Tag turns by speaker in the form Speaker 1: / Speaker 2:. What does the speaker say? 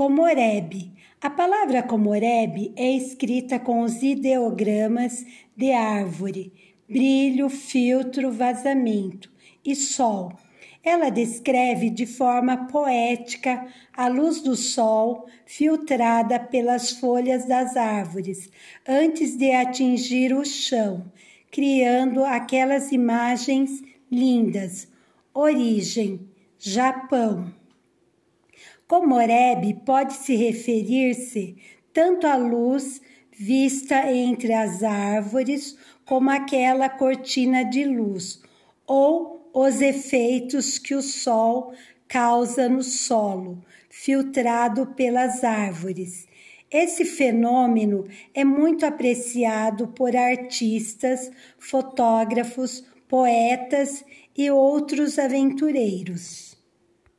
Speaker 1: Comoreb. A palavra Comoreb é escrita com os ideogramas de árvore, brilho, filtro, vazamento e sol. Ela descreve de forma poética a luz do sol filtrada pelas folhas das árvores antes de atingir o chão, criando aquelas imagens lindas. Origem: Japão. Comoreb pode se referir-se tanto à luz vista entre as árvores como aquela cortina de luz, ou os efeitos que o sol causa no solo, filtrado pelas árvores. Esse fenômeno é muito apreciado por artistas, fotógrafos, poetas e outros aventureiros.